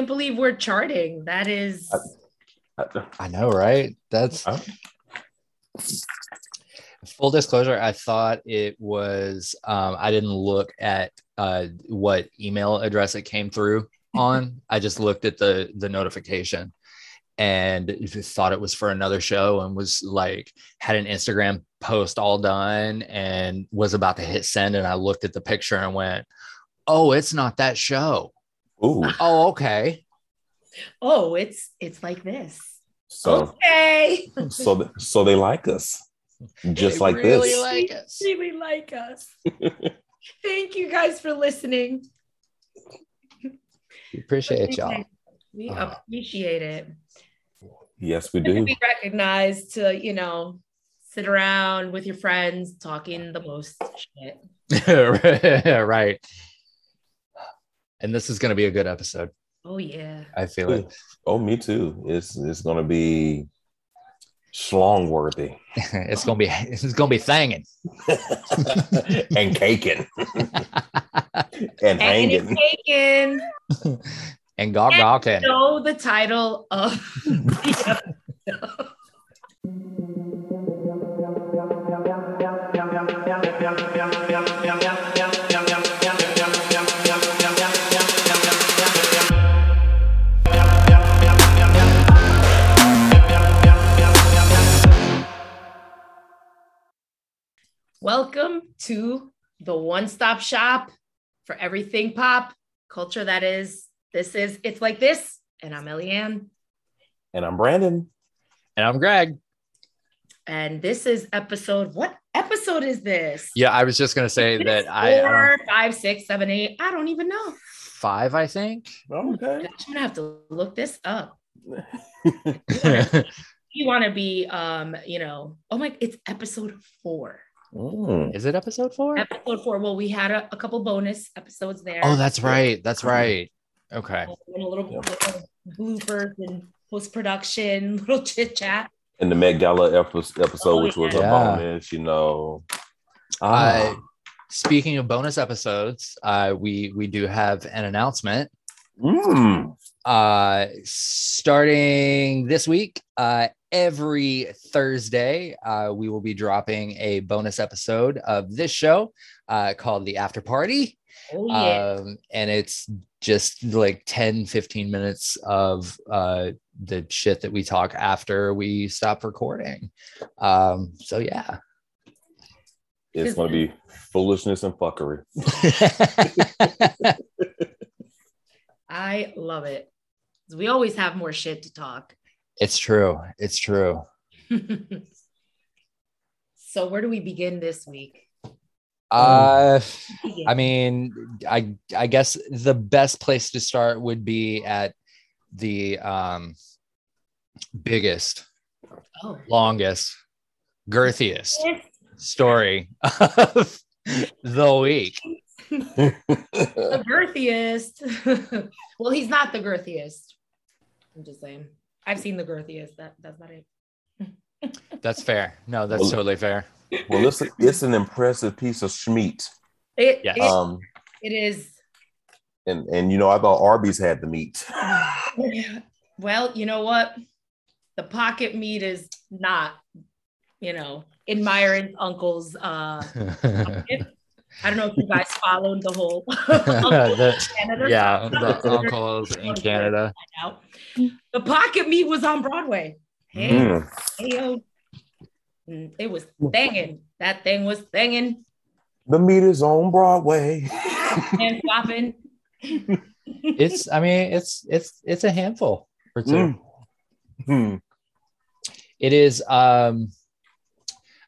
I can't believe we're charting. That is. I know, right? That's Huh? full disclosure. I thought it was. Um, I didn't look at uh, what email address it came through on. I just looked at the the notification and thought it was for another show and was like had an Instagram post all done and was about to hit send and I looked at the picture and went, "Oh, it's not that show." Ooh. Oh, okay. Oh, it's it's like this. So Okay. so th- so they like us. Just They like really this. like us. really like us. Thank you guys for listening. We appreciate y'all. We Uh. appreciate it. yes, we do. be recognized to, you know, sit around with your friends talking the most shit. right. And this is going to be a good episode. Oh yeah. I feel it. Oh, me too. It's it's gonna be schlong worthy It's going to be it's going to be thanging. and caking and And hanging. it's taken. and gawk gawking. Know the title of the episode. Welcome to the one stop shop for everything pop culture that is. This is It's Like This. And I'm Eliann. And I'm Brandon. And I'm Greg. And this is episode. What episode is this? Yeah, I was just going to say Is that I, I four, don't, five, six, seven, eight. I don't even know. five, I think. Okay. I'm gonna have to look this up. You want to be, um, you know, oh my, it's episode four. Mm. Is it episode four? Episode four. Well, we had a, a couple bonus episodes there. Oh, that's right. That's right. Okay. And a little, little bloopers and post production, little chit chat. And the Met Gala episode, Oh, which was yeah. a bonus, you know. Uh, speaking of bonus episodes, uh, we we do have an announcement. Mm. Uh, starting this week, uh, every Thursday, uh, we will be dropping a bonus episode of this show uh, called The After Party. Oh yeah. Um, and it's just like 10, 15 minutes of uh, the shit that we talk after we stop recording. Um, so, yeah. It's going to be foolishness and fuckery. I love it. We always have more shit to talk. it's true. It's true. so where do we begin this week? Uh, I mean, I I guess the best place to start would be at the um biggest, oh. longest, girthiest story of the week. The girthiest. well, he's not the girthiest. I'm just saying. I've seen the girthiest. That that's not it. That's fair. No, that's Well- totally fair. well, it's, it's an impressive piece of schmeat. It, Yes. Um, it is. and, and, you know, I thought Arby's had the meat. Well, you know what? The pocket meat is not, you know, in Myron's uncle's uh pocket. I don't know if you guys followed the whole The- Canada yeah, the uncles in Canada. The pocket meat was on Broadway. Hey, Mm. hey, yo. Mm, It was thanging. That thing was thanging The meat is on Broadway. and flopping. It's, I mean, it's it's it's a handful or two. Mm. Hmm. It is, um,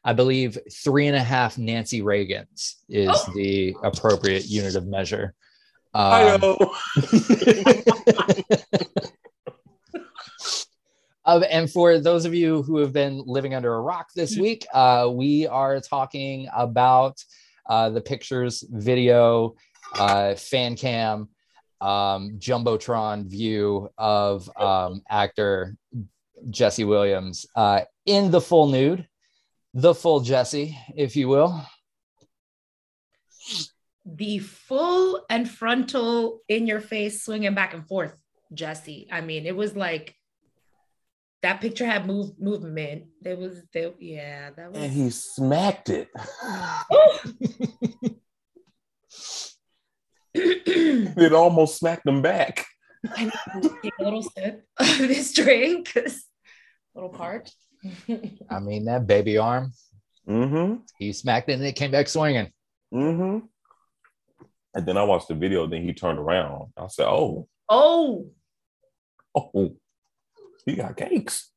I believe, three and a half Nancy Reagans is Oh. the appropriate unit of measure. Hi-yo. Um, Uh, and for those of you who have been living under a rock this week, uh, we are talking about uh, the pictures, video, uh, fan cam, um, jumbotron view of um, actor Jesse Williams uh, in the full nude, the full Jesse, if you will. The full and frontal in your face swinging back and forth. Jesse. I mean, it was like that picture had move movement. There was there, yeah, that was And he smacked it. It almost smacked him back. I need to take a little sip of this drink. 'cause a little parched. I mean, that baby arm, Mm-hmm. he smacked it and it came back swinging. Mm-hmm. And then I watched the video, then he turned around. I said, Oh, oh, oh, he got cakes.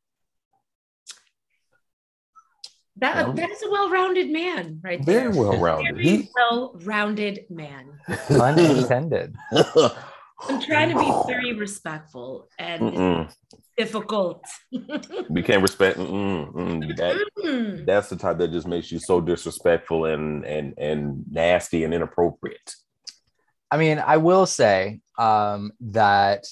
that Yeah. that is a well-rounded man, right Very there. well rounded. Very He well-rounded man. Pun intended. I'm trying to be very respectful and Mm-mm. Difficult. we can't respect mm-mm, mm, that Mm. that's the type that just makes you so disrespectful and and and nasty and inappropriate. I mean, I will say um, that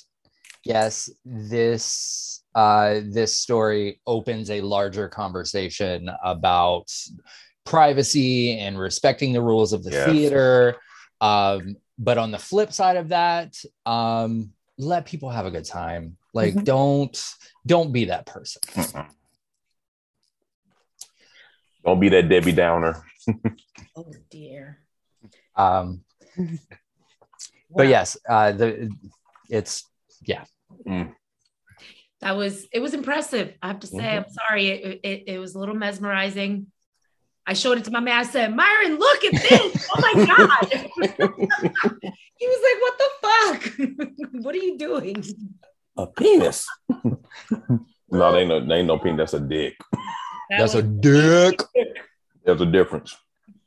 yes, this uh, this story opens a larger conversation about privacy and respecting the rules of the Yes. theater. Um, but on the flip side of that, um, let people have a good time. Like, Mhm. don't don't be that person. Mm-mm. Don't be that Debbie Downer. Oh dear. Um, Wow. but yes, uh, the it's yeah. that was it was impressive. I have to say, Mhm. I'm sorry. It, it it was a little mesmerizing. I showed it to my man. I said, Myron, look at this. Oh my God. he was like, What the fuck? what are you doing? A penis. no, they ain't no, they ain't no penis. That's a dick. That that's a dick. There's a difference.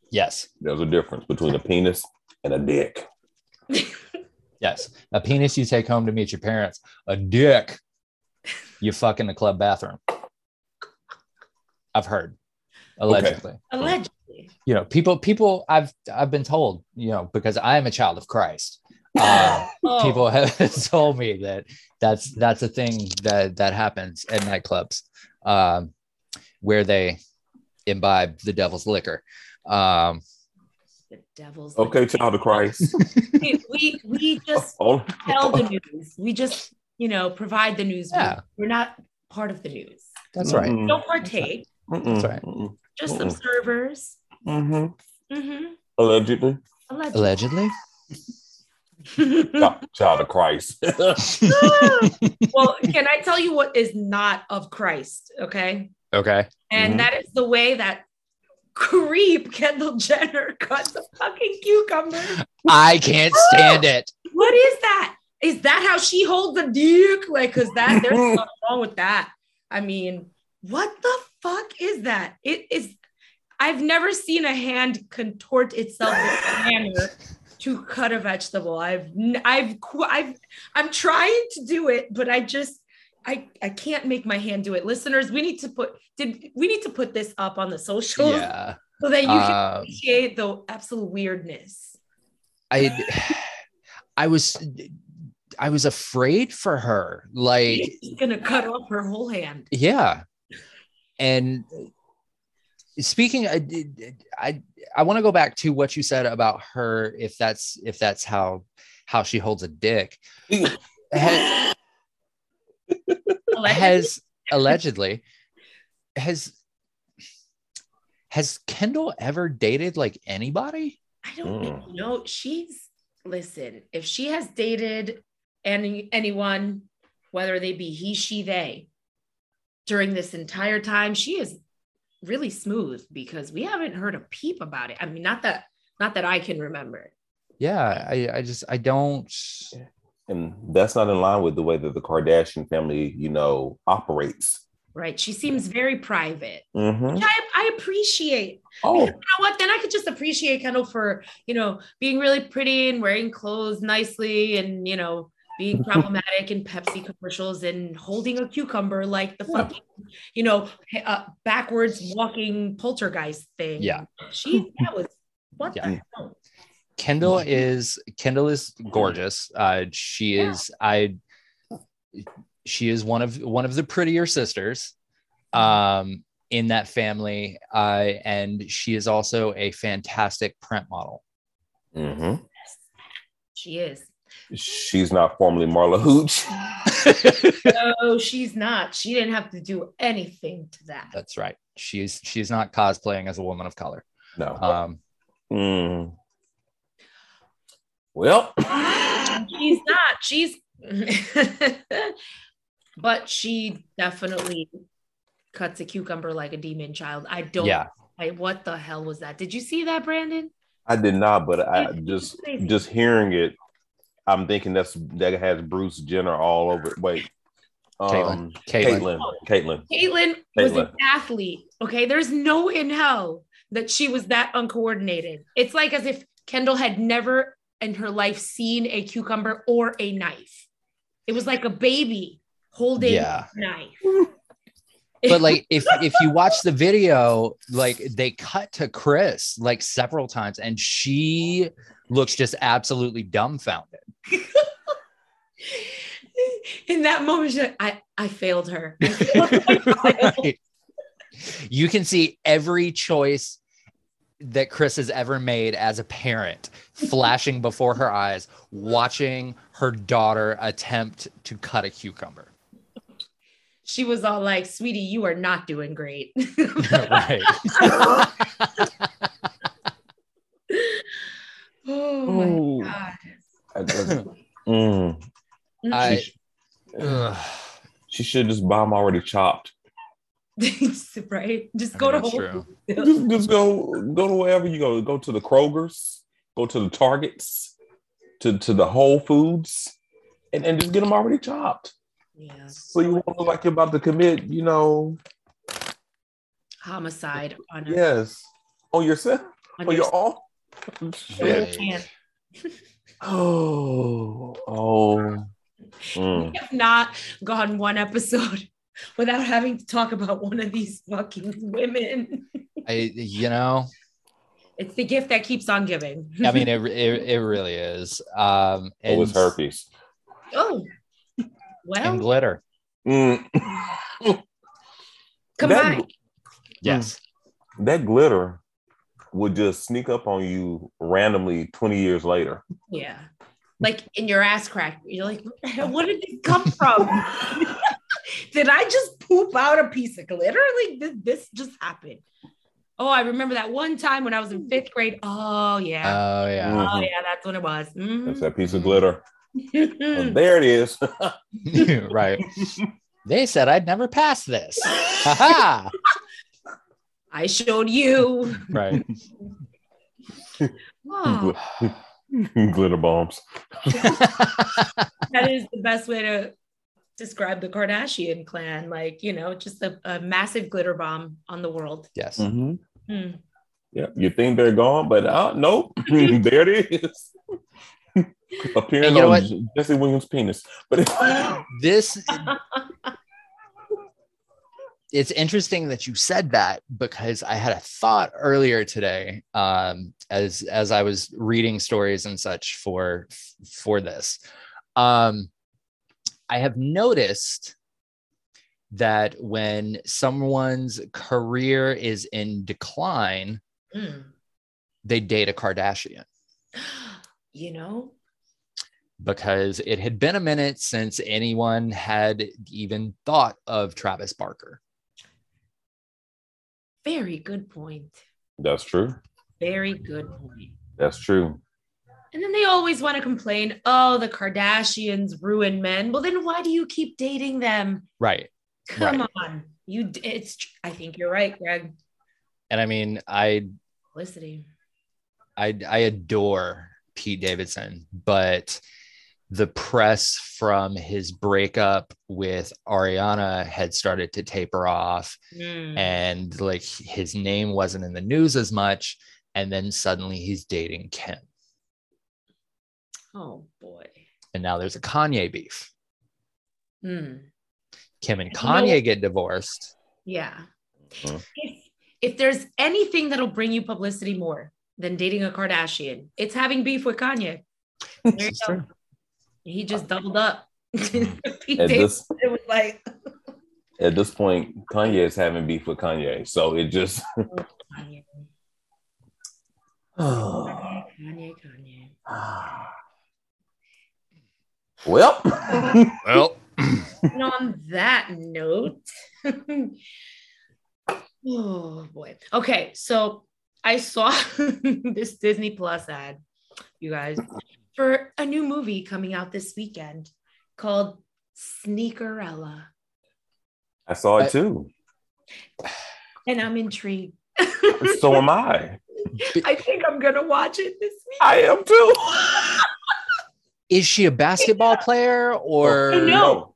Yes, There's a difference between a penis and a dick. yes. A penis you take home to meet your parents. A dick you fuck in the club bathroom. I've heard allegedly. allegedly. You know, people people I've I've been told, you know, because I am a child of Christ. Uh, Oh, people have told me that that's that's a thing that that happens at nightclubs um, where they imbibe the devil's liquor. Um, the devil's Okay, child of Christ. we, we we just Oh, tell the news. We just, you know, provide the news. Yeah. We're not part of the news. that's right. Mm-mm. Don't partake. That's right. Mm-mm. just Mm-mm. observers. Allegedly, Allegedly. Allegedly. Child- child of Christ. well, can I tell you what is not of Christ? Okay. Okay. And Mhm. that is the way that creep Kendall Jenner cuts a fucking cucumber. I can't stand it. What is that? Is that how she holds the duke? Like, cause that there's something wrong with that. I mean, what the fuck is that? It is. I've never seen a hand contort itself in a manner to cut a vegetable. I've, I've I've, I'm trying to do it, but I just, I, I can't make my hand do it. Listeners, we need to put, did we need to put this up on the socials Yeah. so that you can Um, appreciate the absolute weirdness. I I was I was afraid for her. Like, She's gonna cut off her whole hand. yeah. And speaking I I I want to go back to what you said about her if that's if that's how how she holds a dick. Ha- Allegedly. has allegedly has has Kendall ever dated like anybody? I don't Mm. know. She's listen. If she has dated any anyone, whether they be he, she, they, during this entire time, she is really smooth because we haven't heard a peep about it. I mean, not that not that I can remember. Yeah, I I just I don't and that's not in line with the way that the Kardashian family, you know, operates. Right? She seems very private. Mhm. Which I, I appreciate. Oh, you know what? Then I could just appreciate Kendall for, you know, being really pretty and wearing clothes nicely and, you know, being problematic in Pepsi commercials and holding a cucumber like the Yeah. fucking, you know, uh, backwards walking poltergeist thing. Yeah. She, that was, what Yeah. the hell? Kendall is Kendall is gorgeous. Uh, she Yeah. is I. She is one of one of the prettier sisters, um, in that family. Uh, and she is also a fantastic print model. Mm-hmm. She is. She's not formally Marla Hooch. No, she's not. She didn't have to do anything to that. That's right. She's she's not cosplaying as a woman of color. No. Um, Mm. Well, she's not. She's but she definitely cuts a cucumber like a demon child. I don't yeah, I, what the hell was that? Did you see that, Brandon? I did not, but I just just hearing it, I'm thinking that's that has Bruce Jenner all over. it. Wait, um, Caitlyn. Caitlyn, Caitlyn. Caitlyn was an athlete. Okay. There's no in hell that she was that uncoordinated. It's like as if Kendall had never in her life seen a cucumber or a knife. It was like a baby holding Yeah. a knife. but like if if you watch the video like they cut to Kris like several times and she looks just absolutely dumbfounded in that moment, she's like, I, I failed her. I failed. Right. you can see every choice that Kris has ever made as a parent flashing before her eyes watching her daughter attempt to cut a cucumber She was all like, sweetie, you are not doing great. right oh my Ooh. God. I- I- mm. I- She, Ugh. she should just buy them already chopped. right? Just I go mean, to that's Whole true. Foods. Just, just go go to wherever you go. Go to the Krogers, go to the Targets, to, to the Whole Foods, and, and just get them already chopped. Yeah. So you won't look like you're about to commit, you know, Homicide on yes, on yourself, on on your your own. own Shit. Hand. Oh, oh. Mm. We have not gone one episode without having to talk about one of these fucking women. I, you know It's the gift that keeps on giving. I mean, it, it, it really is. Um, It was and- herpes. oh, and glitter. Mm. combined. Yes. that glitter would just sneak up on you randomly 20 years later. Yeah. Like in your ass crack. You're like, what did it come from? did I just poop out a piece of glitter? Like this, this just happened. Oh, I remember that one time when I was in fifth grade. Oh, yeah. Oh yeah. Mm. oh, yeah, that's what it was. Mhm. That's that piece of glitter. Mm-hmm. Oh, there it is. right. They said I'd never pass this. Ha I showed you. Right. Glitter bombs. that is the best way to describe the Kardashian clan. Like, you know, just a, a massive glitter bomb on the world. yes. Mm-hmm. Hmm. Yeah, you think they're gone, but uh, nope. there it is. Appearing you know on what? Jesse Williams' penis. But This it's interesting that you said that because I had a thought earlier today um, as as I was reading stories and such for for this. Um, I have noticed that when someone's career is in decline, Hmm. they date a Kardashian You know, because it had been a minute since anyone had even thought of Travis Barker. Very good point. that's true. Very good point. That's true. And then they always want to complain, oh, the Kardashians ruin men. Well, then why do you keep dating them? Right. Come Right. on. You it's I think you're right, Greg. And I mean, I Felicity. I I adore Pete Davidson, but the press from his breakup with Ariana had started to taper off Mm. and like his name wasn't in the news as much and then suddenly he's dating Kim Oh boy. and now there's a Kanye beef. Hmm. Kim and You know- Kanye get divorced. Yeah. If, if there's anything that'll bring you publicity more than dating a Kardashian, it's having beef with Kanye. There you go. true. He just uh, doubled up. Pete mm-hmm. At this it was like at this point, Kanye is having beef with Kanye. So it just oh, Kanye, Kanye, Kanye, Kanye. Well, Well, And on that note, oh boy. Okay, so I saw this Disney Plus ad, you guys, for a new movie coming out this weekend called Sneakerella. I saw it too. And I'm intrigued. So am I. I think I'm gonna watch it this week. I am too. is she a basketball player or no? know.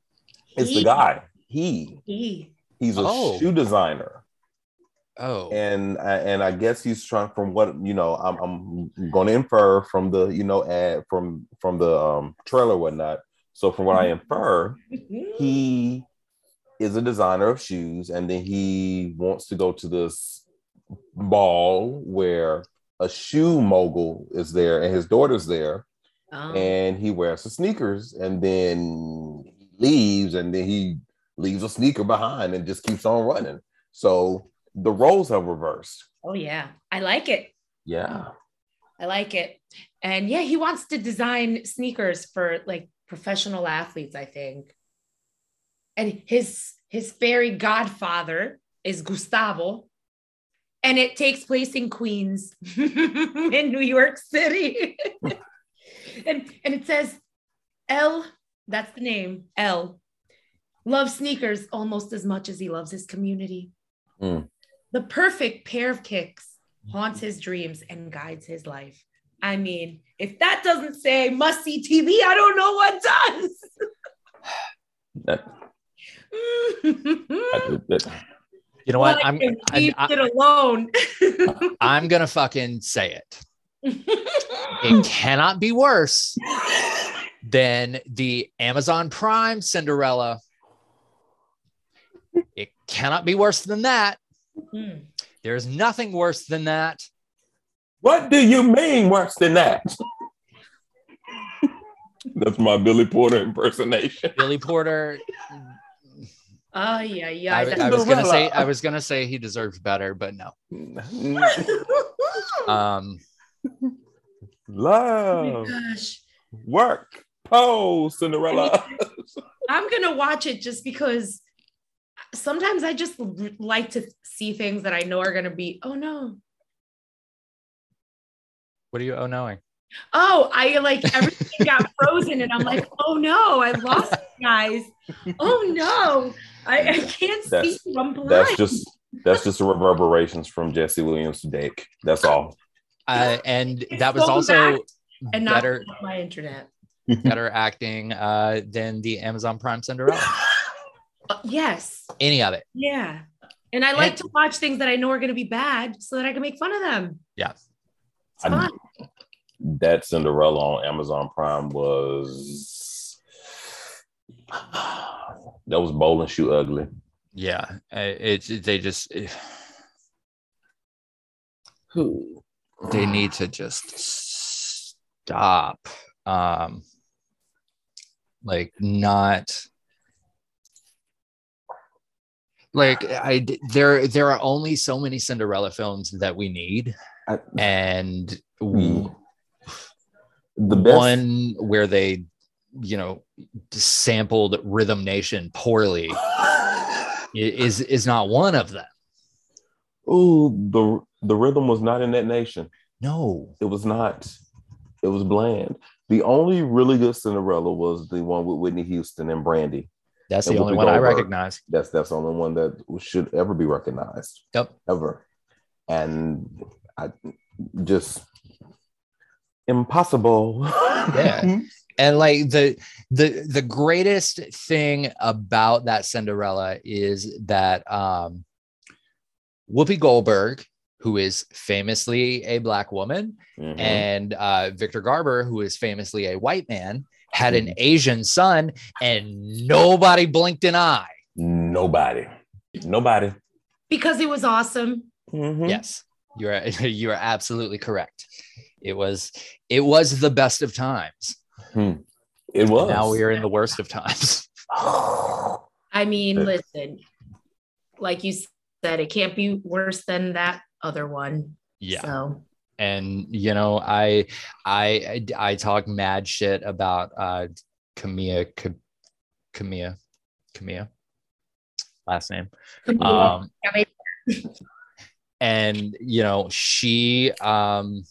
It's He- the guy. He He- he's a Oh. shoe designer, Oh, and and I guess he's trying from what you know. I'm I'm going to infer from the you know ad from from the um, trailer whatnot. So from what I infer, he is a designer of shoes, and then he wants to go to this ball where a shoe mogul is there, and his daughter's there, Oh. and he wears the sneakers and then he leaves and then he leaves a sneaker behind and just keeps on running so the roles have reversed oh yeah, I like it. yeah I like it. And yeah, he wants to design sneakers for like professional athletes, I think. And his his fairy godfather is Gustavo. And it takes place in Queens in New York City. and and it says L, that's the name, L. Loves sneakers almost as much as he loves his community. Mm. The perfect pair of kicks mm-hmm. haunts his dreams and guides his life. I mean, if that doesn't say must see TV, I don't know what does. that, that- that- you know what? Well, I'm I can I, leave I, it alone. I'm gonna fucking say it. It cannot be worse than the Amazon Prime Cinderella. It cannot be worse than that. Mm. There's nothing worse than that. what do you mean worse than that that's my billy porter impersonation Billy Porter. Oh yeah, yeah. I, I was gonna say I was gonna say he deserves better, but no. Um, love gosh, work pose cinderella I'm gonna watch it just because sometimes I just like to see things that I know are gonna be. Oh no, what are you oh knowing? oh I like everything got frozen, and I'm like, oh no, I lost you guys. Oh no, I, I can't see. That's- you. I'm blind. that's just that's just the reverberations from jesse williams to dick that's all Uh, and that was also back and not better my internet. better acting uh, than the Amazon Prime Cinderella. Yes, Any of it. yeah. And I like And- to watch things that I know are going to be bad so that I can make fun of them. Yeah. It's I- fun. that Cinderella on Amazon Prime was that was bowl and shoe ugly. Yeah. It's they just Who? they need to just stop. Um like not like I there there are only so many Cinderella films that we need I- and Hmm. the best one where they you know sampled rhythm nation poorly is is not one of them oh the the rhythm was not in that nation. no It was not. It was bland. The only really good Cinderella was the one with Whitney Houston and Brandy. That's the only one i recognize That's that's the only one that should ever be recognized. Yep. Ever. And I just impossible. Yeah. and like the the the greatest thing about that cinderella is that um whoopi goldberg who is famously a black woman Mhm. and uh, Victor Garber, who is famously a white man, had Mm-hmm. an Asian son, and nobody blinked an eye. Nobody. Nobody. Because it was awesome. Mhm. Yes, you are you are absolutely correct. It was it was the best of times. It was. Now we are in the worst of times. I mean, listen, like you said, it can't be worse than that other one. Yeah. So and you know i i i talk mad shit about uh Camila Camila Camila last name. Um, and you know she um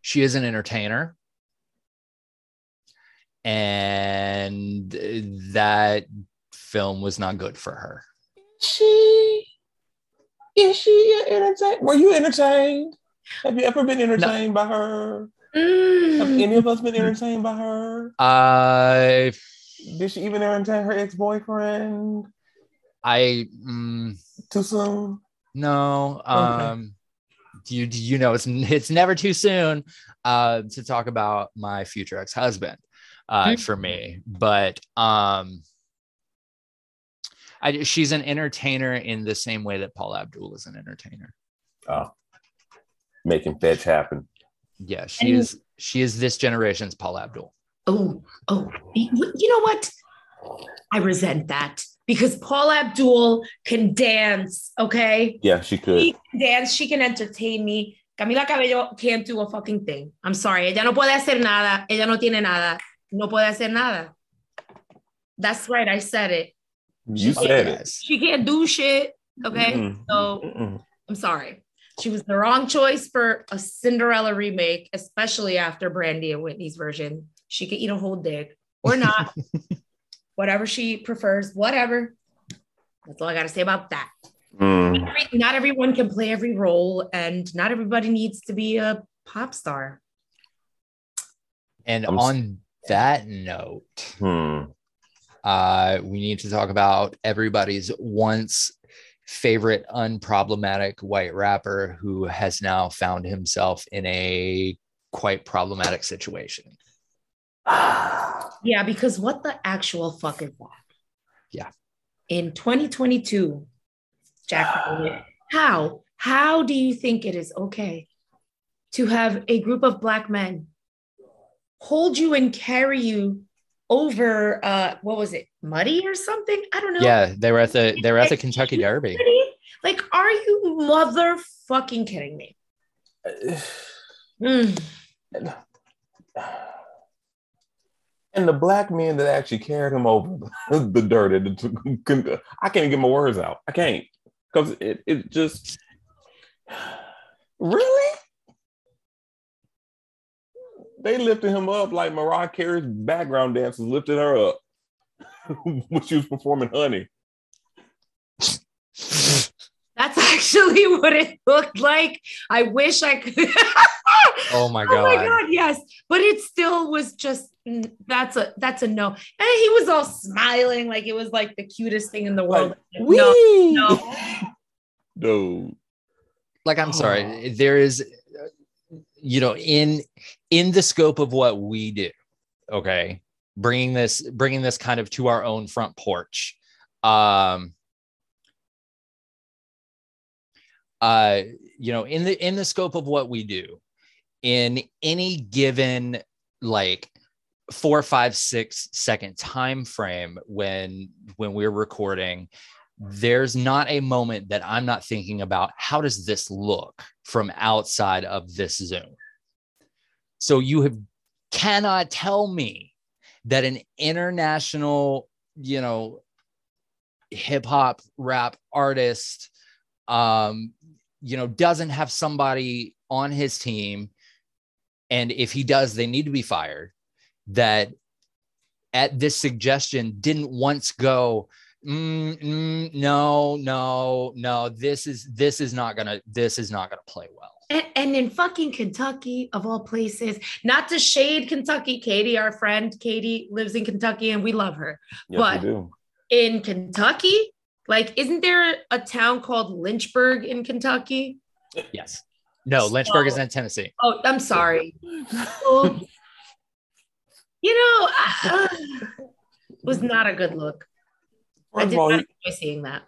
she is an entertainer. And that film was not good for her. She is she entertained were you entertained have you ever been entertained no. by her mm. have any of us been entertained by her uh did she even entertain her ex-boyfriend I mm, too soon. No. Um, do you you know it's it's never too soon uh, to talk about my future ex husband uh, mm-hmm. for me, but um, I, she's an entertainer in the same way that Paula Abdul is an entertainer. Oh, making fetch happen. Yeah, she and is. She is this generation's Paula Abdul. Oh, oh, you know what? I resent that because Paul Abdul can dance, okay? Yeah, she could. She can dance, she can entertain me. Camila Cabello can't do a fucking thing. I'm sorry. Ella no puede hacer nada. Ella no tiene nada. No puede hacer nada. That's right. I said it. You she said it. She can't do shit. Okay. Mm-mm. So Mm-mm. I'm sorry. She was the wrong choice for a Cinderella remake, especially after Brandy and Whitney's version. She could eat a whole dick or not. whatever she prefers, whatever. That's all I got to say about that. Mm. Not everyone can play every role, and not everybody needs to be a pop star. And I'm on that note, hmm. Uh, we need to talk about everybody's once favorite unproblematic white rapper who has now found himself in a quite problematic situation. yeah, because what the actual fuck is that? Yeah. In 2022, Jack, how how do you think it is okay to have a group of black men hold you and carry you over uh what was it muddy or something? I don't know. Yeah they were at the they were at the kentucky derby. like are you motherfucking kidding me? Mm. and the black men that actually carried him over the dirt, I can't get my words out. I can't. Because it it just really they lifted him up like Mariah Carey's background dancers lifted her up when she was performing "Honey." That's actually what it looked like. I wish I could. Oh, oh my god! Oh my god! Yes, but it still was just mm, that's a that's a no. And he was all smiling like it was like the cutest thing in the world. Like, no, no, no. Like I'm oh. sorry, oh. there is, you know, in in the scope of what we do. Okay, bringing this bringing this kind of to our own front porch. Um, uh, you know, in the in the scope of what we do, in any given like four five six second time frame when when we're recording there's not a moment that i'm not thinking about how does this look from outside of this zoom? So you have cannot tell me that an international you know hip hop rap artist um you know doesn't have somebody on his team and if he does they need to be fired that at this suggestion didn't once go mm, mm, no no no this is this is not gonna this is not gonna play well. And, and, in fucking kentucky of all places not to shade kentucky katie our friend katie lives in kentucky and we love her. Yes, but in kentucky like isn't there a town called lynchburg in kentucky? Yes. No lynchburg is in tennessee. Oh i'm sorry. You know, uh, was not a good look. First I did all, not enjoy seeing that.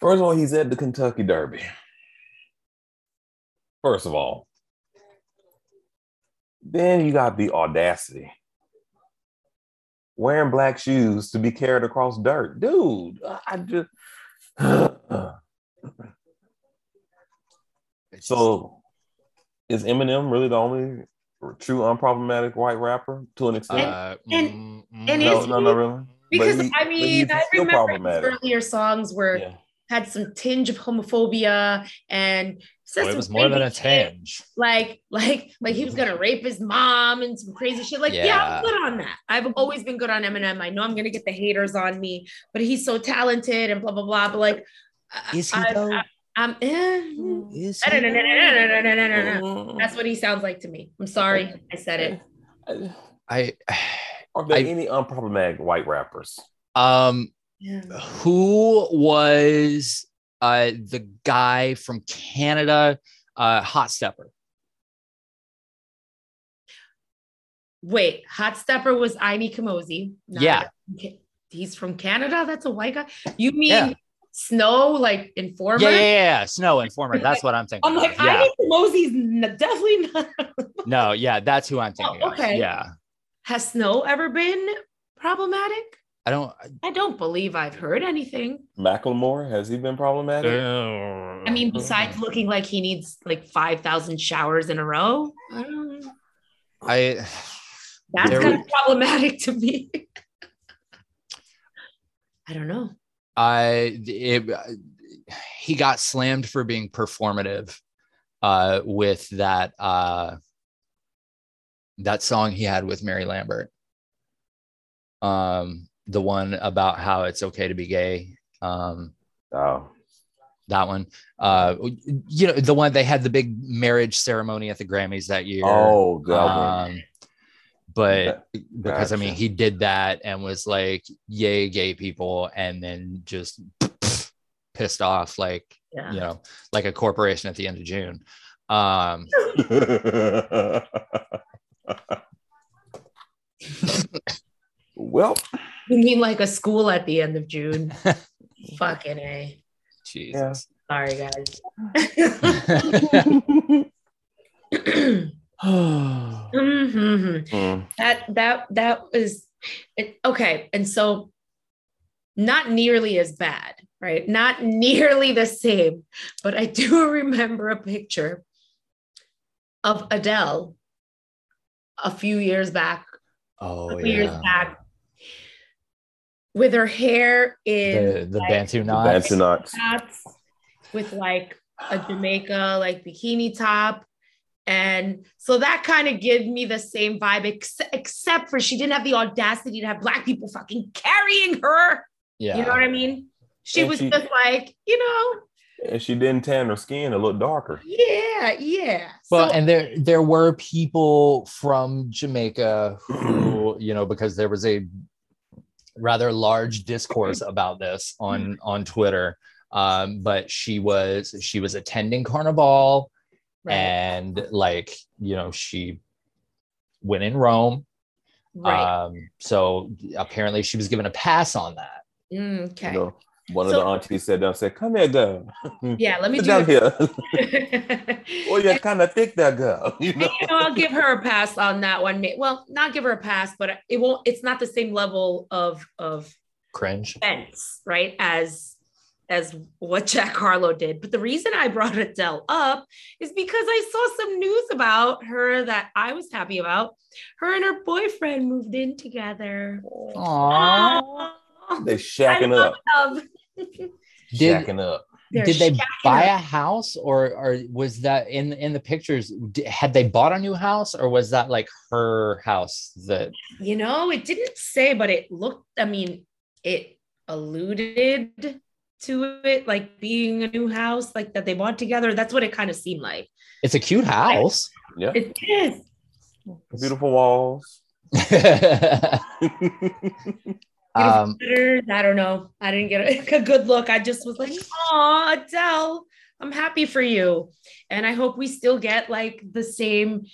First of all, he's at the Kentucky Derby. First of all, then you got the audacity wearing black shoes to be carried across dirt, dude. I just so is Eminem really the only true unproblematic white rapper to an extent. Uh, and- mm, and no, is no, he- no, really. Because he, I mean, I remember earlier songs were yeah. had some tinge of homophobia and well, it was more than a tinge. Shit. Like, like, like he was gonna rape his mom and some crazy shit. Like, yeah. yeah. I'm good on that. I've always been good on Eminem. I know I'm gonna get the haters on me, but he's so talented and blah blah blah. But like, is he I, though? I, I'm. That's what he sounds like to me. I'm sorry, I said it. I are there I- any unproblematic white rappers? um Yeah. who was uh the guy from Canada, uh Hot Stepper. Wait, Hot Stepper was Ini Kamoze. not- Yeah. He's from Canada. That's a white guy. You mean Yeah. Snow, like Informer? Yeah, yeah, yeah, yeah. Snow Informer. That's what I'm thinking. I'm like, of. yeah. Ini Kamoze's n- definitely not. No, yeah, that's who I'm thinking. Oh, of. okay. Yeah. Has Snow ever been problematic? I don't I don't believe I've heard anything. Macklemore has he been problematic? I mean, besides looking like he needs like 5,000 showers in a row, I don't know. I That's kind we- of problematic to me. I don't know. I it, he got slammed for being performative uh with that uh that song he had with Mary Lambert. Um the one about how it's okay to be gay. Um Oh, that one. Uh you know the one they had the big marriage ceremony at the Grammys that year. oh, God. um but because I mean he did that and was like yay gay people and then just pissed off like Yeah. you know like a corporation at the end of June. Um well, You mean like a school at the end of June? Fucking A. Jesus. Sorry, guys. Mhm. mm, that that that was it, okay and so not nearly as bad right not nearly the same but i do remember a picture of adele a few years back Oh a few years yeah. back with her hair in The the like, Bantu knots. Bantu knots. knots with like a Jamaica like bikini top. And so that kind of gave me the same vibe, ex- except for she didn't have the audacity to have black people fucking carrying her. Yeah. You know what I mean? She And was she- just like, you know, And she didn't tan her skin to look darker. yeah, yeah. Well, So- and there there were people from Jamaica who, you know, because there was a rather large discourse about this on on Twitter. Um, but she was she was attending Carnival right, and like, you know, she went in Rome. right. Um, so apparently she was given a pass on that. Mm, okay. You know, one of the aunties said down said, "Come here, girl. Yeah, let me Sit do down here. oh, you're kind of thick, there, girl. You know? you know, I'll give her a pass on that one. May- Well, not give her a pass, but it won't. It's not the same level of of Cringe. offense, right? As as what Jack Harlow did. But the reason I brought Adele up is because I saw some news about her that I was happy about. Her and her boyfriend moved in together. Aww. Aw. They shacking I up, love- Did- shacking up. They're did they buy up. a house or or was that in in the pictures d- had they bought a new house or was that like her house that You know, it didn't say, but it looked. I mean, it alluded to it like being a new house, like that they bought together. That's what it kind of seemed like. it's a cute house Yeah, It is. beautiful walls. um I don't know. I didn't get a, a good look. I just was like, oh, Adele, I'm happy for you. And I hope we still get like the same.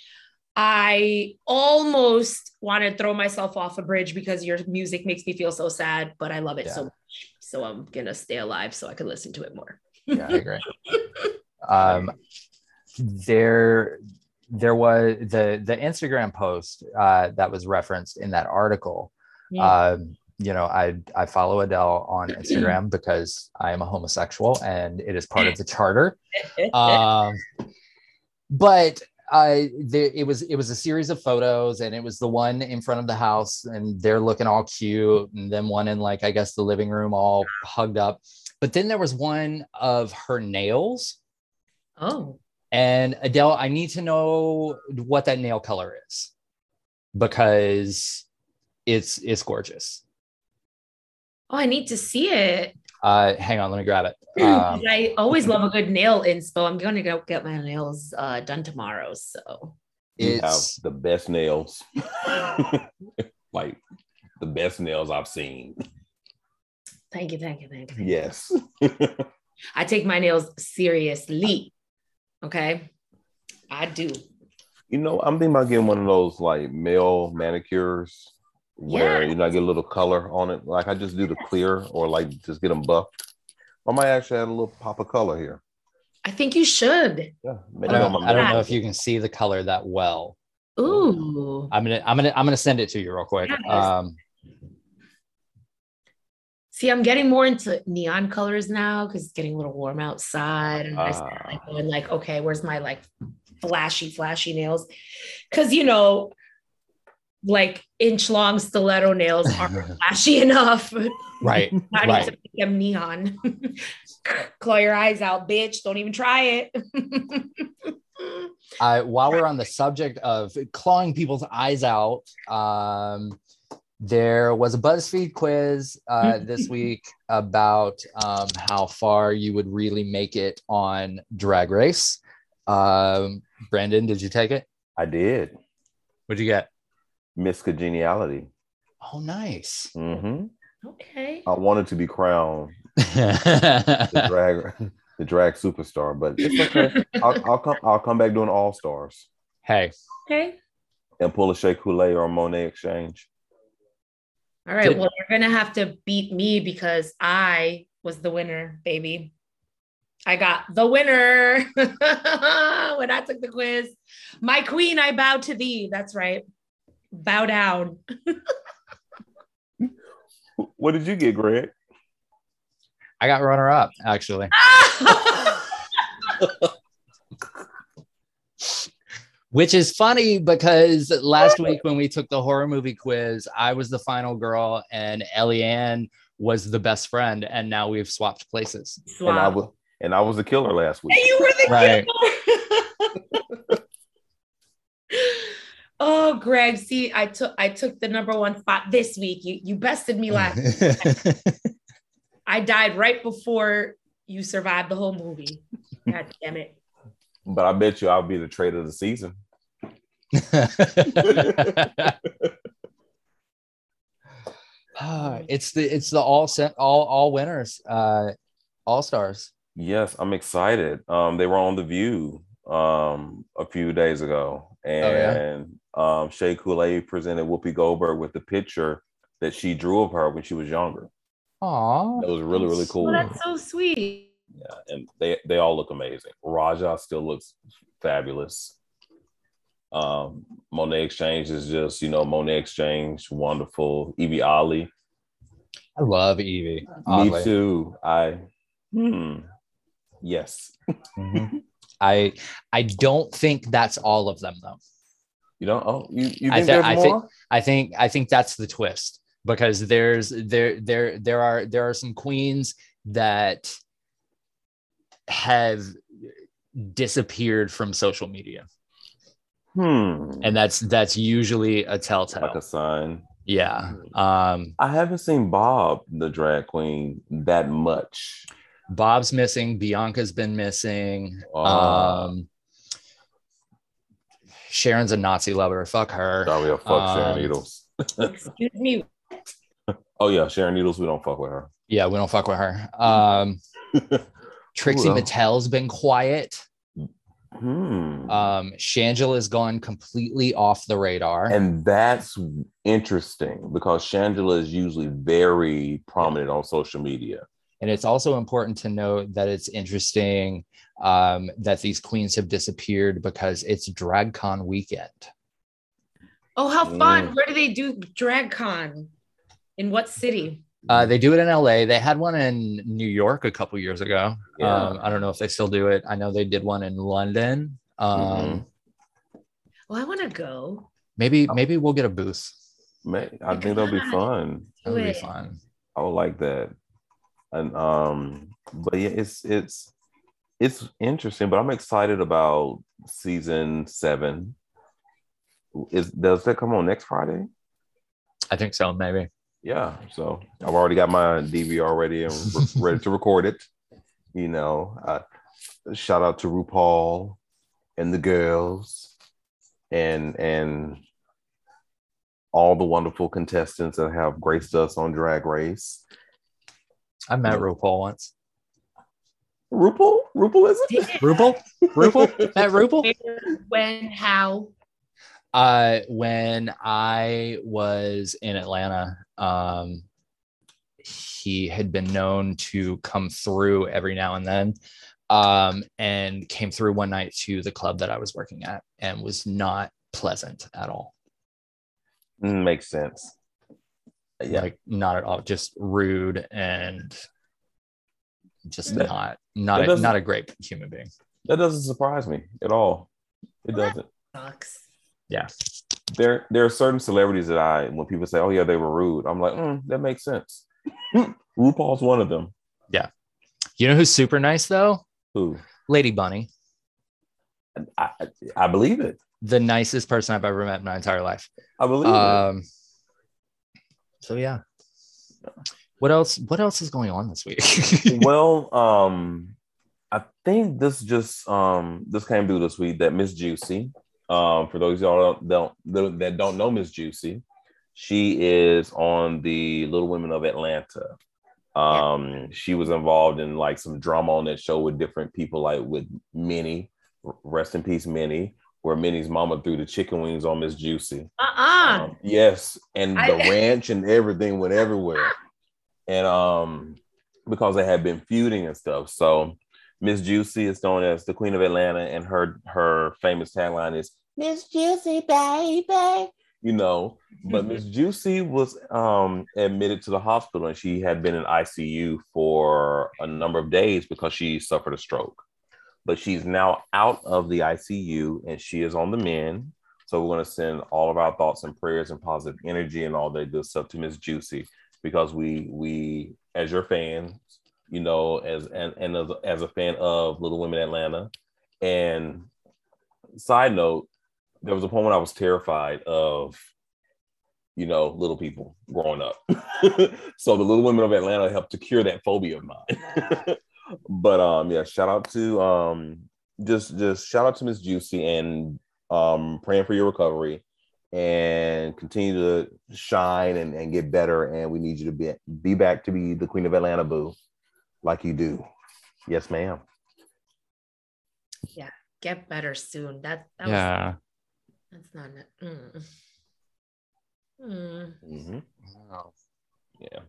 I almost want to throw myself off a bridge because your music makes me feel so sad, but I love it so much. So I'm going to stay alive so I can listen to it more. yeah i agree um there there was the the instagram post uh that was referenced in that article um you know i i follow adele on instagram because i am a homosexual and it is part of the charter um but I there, it was it was a series of photos, and it was the one in front of the house, and they're looking all cute, and then one in like I guess the living room, all hugged up. But then there was one of her nails, Oh, and Adele, I need to know what that nail color is because it's it's gorgeous. Oh, I need to see it. Uh, hang on, let me grab it. Um, I always love a good nail inspo. I'm going to go get my nails uh, done tomorrow. So You have it's the best nails, like the best nails I've seen. thank you, thank you, thank you. Yes. I take my nails seriously. Okay, I do. You know, I'm thinking about getting one of those like male manicures where Yeah. you know I get a little color on it. Like I just do the clear or like just get them buffed. I might actually add a little pop of color here. I think you should. Yeah, I don't, I don't know if you can see the color that well. Ooh. I'm gonna I'm gonna I'm gonna send it to you real quick. Yes. Um, See, I'm getting more into neon colors now because it's getting a little warm outside. And I start Ah. like going like, okay, where's my like flashy, flashy nails? Because you know, like inch long stiletto nails aren't flashy enough. right, I need right. to make them neon. Claw your eyes out, bitch. Don't even try it. Uh, while we're on the subject of clawing people's eyes out, um, there was a BuzzFeed quiz uh, this week about um, how far you would really make it on Drag Race. Um, Brandon, did you take it? I did. What'd you get? Miss Congeniality. Oh, nice. hmm okay. I wanted to be crowned the drag the drag superstar, but it's okay. I'll, I'll come I'll come back doing all stars hey, Okay. and pull a Shea Coulee or a Monét X Change. All right. Did- Well, you're gonna have to beat me because I was the winner, baby. I got the winner when I took the quiz. My queen, I bow to thee. That's right. Bow down. What did you get, Greg? I got runner up actually. Which is funny because last week when we took the horror movie quiz, I was the final girl and Eliann was the best friend, and now we've swapped places. And I was and I was the killer last week. And you were the Right. killer. oh, Greg, see, I took I took the number one spot this week. You you bested me last. I died right before you survived the whole movie. God damn it. But I bet you I'll be the trade of the season. It's the it's the all set all all winners, uh, all stars. Yes, I'm excited. Um, they were on the View um a few days ago, and um Shea Coulee presented Whoopi Goldberg with the picture that she drew of her when she was younger. Aw, That was really really cool. Oh, that's so sweet. Yeah, and they they all look amazing. Raja still looks fabulous. Um, Monét X Change is just you know Monét X Change, wonderful. Yvie Oddly, I love Yvie. oddly. me too. I hmm, yes. Mhm. I I don't think that's all of them though. You know, oh, you you I think thi- there's I more? think- I think I think that's the twist because there's there there there are there are some queens that have disappeared from social media hmm, and that's that's usually a telltale like a sign. yeah um I haven't seen Bob, the drag queen, that much. bob's missing bianca's been missing Ah. um sharon's a nazi lover fuck her Sorry, I fuck Sharon Um, Needles. Excuse me. Oh yeah, Sharon Needles. We don't fuck with her. yeah we don't fuck with her um trixie Who else? mattel's been quiet Hmm. Um, Shangela's gone completely off the radar. and that's interesting because Shangela is usually very prominent on social media. And it's also important to note that it's interesting um, that these queens have disappeared because it's DragCon weekend. Oh, how fun. Mm. Where do they do DragCon? In what city? Uh, they do it in LA. They had one in New York a couple years ago. Yeah. Um, I don't know if they still do it. I know they did one in London. Um, Mhm. Oh, I want to go. Maybe maybe we'll get a booth. Man, I think that'll be fun. That would be fun. I would like that. And um, but yeah, it's it's it's interesting, but I'm excited about season seven. Is does that come on next Friday? I think so. Maybe. Yeah, so I've already got my DVR ready and re- ready to record it. You know, uh, shout out to RuPaul and the girls, and and all the wonderful contestants that have graced us on Drag Race. I met Yeah. RuPaul once. RuPaul, RuPaul is it? Did- RuPaul? RuPaul? Met RuPaul? When, how? Uh, when I was in Atlanta, um, he had been known to come through every now and then, um, and came through one night to the club that I was working at, and was not pleasant at all. Mm, makes sense. Yeah, Like not at all, just rude and just That- not not a, doesn't- a great human being. that doesn't surprise me at all. It Well, doesn't. Sucks. Yeah. There, there are certain celebrities that I, when people say, "Oh yeah, they were rude," I'm like, mm, that makes sense. RuPaul's one of them. Yeah you know who's super nice though? Who? Lady Bunny. I, I- I believe it. the nicest person I've ever met in my entire life. I believe it. So yeah. What else? What else is going on this week? well, um, I think this just um this came through this week that Miss Juicy. Um, for those of y'all don't, don't that don't know Miss Juicy, she is on the Little Women of Atlanta. Um, she was involved in like some drama on that show with different people, like with Minnie, rest in peace, Minnie, where Minnie's mama threw the chicken wings on Miss Juicy. Uh-uh. Um, yes, and I- the ranch and everything went everywhere. And um, because they had been feuding and stuff. So Miss Juicy is known as the Queen of Atlanta, and her her famous tagline is Miss Juicy, baby. You know, but Miss Juicy was um admitted to the hospital and she had been in ICU for a number of days because she suffered a stroke. But she's now out of the ICU and she is on the mend. So we're going to send all of our thoughts and prayers and positive energy and all that good stuff to Miss Juicy because we we as your fans, you know, as and, and as, as a fan of Little Women Atlanta. And side note, there was a point when I was terrified of, you know, little people growing up. so the Little Women of Atlanta helped to cure that phobia of mine. but um, yeah, shout out to um, just just shout out to Miss Juicy and um, praying for your recovery and continue to shine and, and get better. And we need you to be be back to be the Queen of Atlanta, boo, like you do. Yes, ma'am. Yeah, get better soon. That, that was yeah. that's not it. Mm. Mm. hmm Yeah.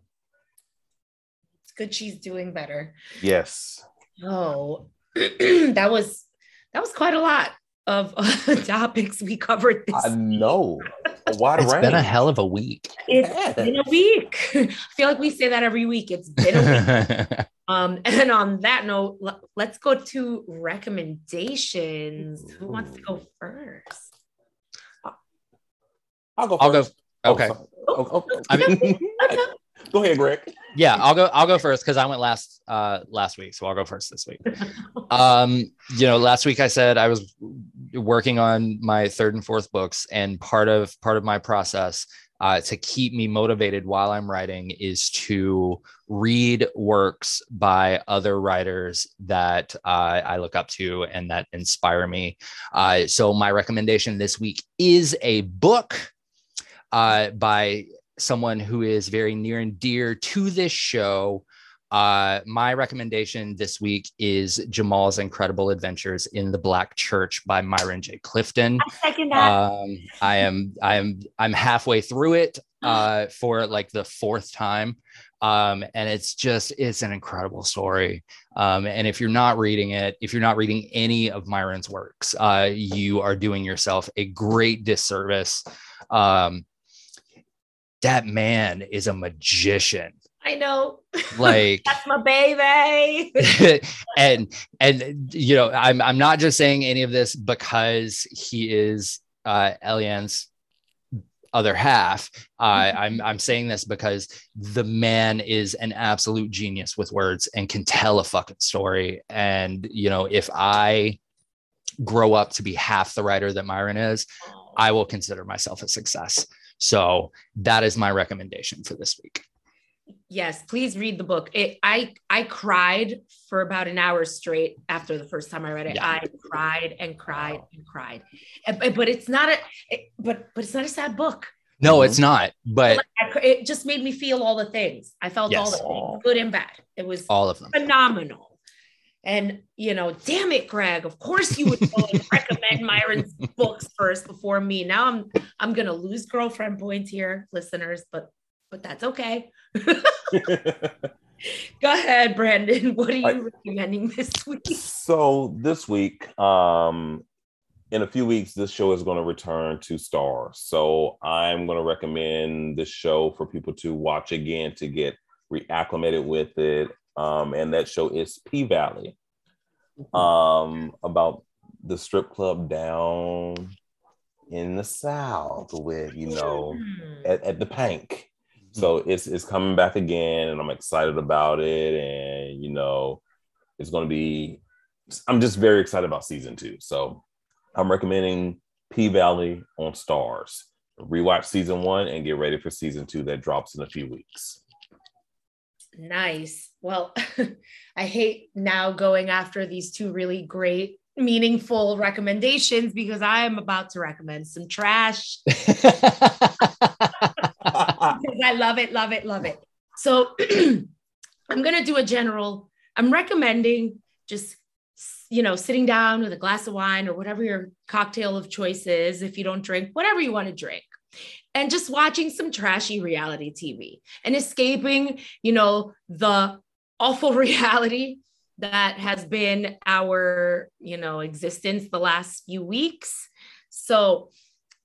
It's good she's doing better. Yes. Oh, that was that was quite a lot of uh, topics we covered this. I know. A wide It's range. been a hell of a week. It's been a week. I feel like we say that every week. It's been a week. Um, and on that note, l- let's go to recommendations. Who wants to go first? I'll go. I'll go. first. Oh, Okay. Oh, oh, oh. I mean- go ahead, Greg. Yeah, I'll go. I'll go first because I went last uh last week, so I'll go first this week. Um, you know, last week I said I was working on my third and fourth books, and part of part of my process uh, to keep me motivated while I'm writing is to read works by other writers that uh, I look up to and that inspire me. Uh, so my recommendation this week is a book uh, by someone who is very near and dear to this show. Uh, my recommendation this week is Jamal's Incredible Adventures in the Black Church by Myron J. Clifton. I second that. Um, I am I am I'm halfway through it uh, for like the fourth time. Um, and it's just it's an incredible story. Um, and if you're not reading it, if you're not reading any of Myron's works, uh, you are doing yourself a great disservice. Um, that man is a magician. I know. Like That's my baby. and and you know i'm i'm not just saying any of this because he is uh, Eliann's other half. Uh, I'm I'm saying this because the man is an absolute genius with words and can tell a fucking story. And you know, if I grow up to be half the writer that Myron is, I will consider myself a success. So that is my recommendation for this week. Yes, please read the book. It, I I cried for about an hour straight after the first time I read it. Yeah. I cried and cried and cried. But it's not a it, but but it's not a sad book. No, it's not. But it just made me feel all the things. I felt yes. all the things, good and bad. It was all of them phenomenal. And you know, damn it, Greg. Of course you would go and recommend Myron's books first before me. Now I'm I'm gonna lose girlfriend points here, listeners, but but that's okay. Go ahead, Brandon. What are you I, recommending this week? So this week, um, in a few weeks, this show is going to return to Starz. So I'm going to recommend this show for people to watch again to get reacclimated with it um, and that show is P Valley, um, about the strip club down in the South with you know mm. at, at the Pynk. So it's it's coming back again, and I'm excited about it. And you know, it's going to be. I'm just very excited about season two. So I'm recommending P Valley on Starz. Rewatch season one and get ready for season two that drops in a few weeks. Nice. Well, I hate now going after these two really great, meaningful recommendations because I am about to recommend some trash. I love it, love it, love it. So I'm going to do a general, I'm recommending just, you know, sitting down with a glass of wine or whatever your cocktail of choice is. If you don't drink, whatever you want to drink and just watching some trashy reality TV and escaping, you know, the awful reality that has been our, you know, existence the last few weeks. So,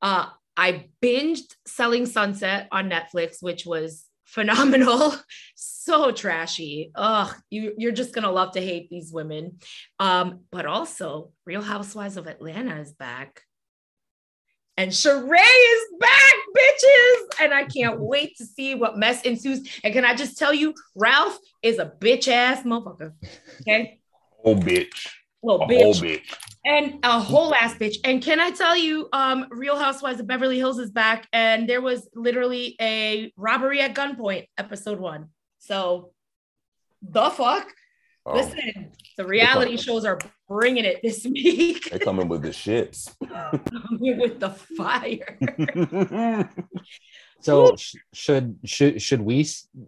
uh, I binged Selling Sunset on Netflix, which was phenomenal. so trashy. Ugh, you, you're just gonna love to hate these women. Um, but also, Real Housewives of Atlanta is back. And Sheree is back, bitches. And I can't wait to see what mess ensues. And can I just tell you, Ralph is a bitch ass motherfucker. Okay. Oh, bitch. Well, bitch. Whole bitch. And a whole ass bitch. And can I tell you, um, Real Housewives of Beverly Hills is back. And there was literally a robbery at gunpoint, episode one. So the fuck? Oh. Listen, the reality shows are bringing it this week. They're coming with the shits. with the fire. so should should should we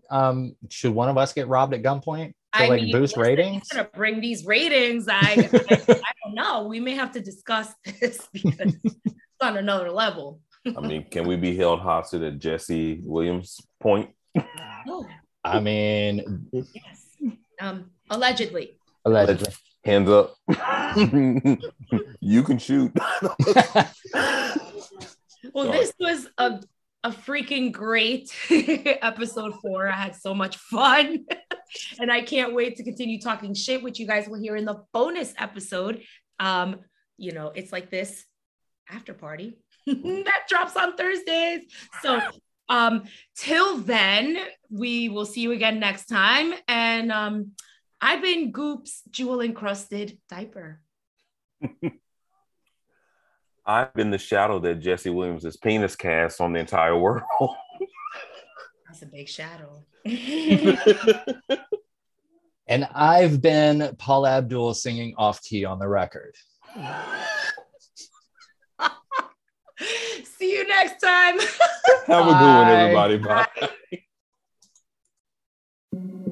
um should one of us get robbed at gunpoint to I like mean, boost ratings? Gonna bring these ratings. I, I I don't know. We may have to discuss this because it's on another level. I mean, can we be held hostage at Jesse Williams' point? No. I mean, yes. Um, Allegedly. Allegedly. Hands up. you can shoot. well, this was a, a freaking great episode four. I had so much fun. and I can't wait to continue talking shit, which you guys will hear in the bonus episode. Um, you know, it's like this after party that drops on Thursdays. So um till then, we will see you again next time. And um I've been Goop's jewel encrusted diaper. I've been the shadow that Jesse Williams' penis casts on the entire world. That's a big shadow. and I've been Paula Abdul singing off key on the record. See you next time. Have a good one, everybody. Bye. Bye.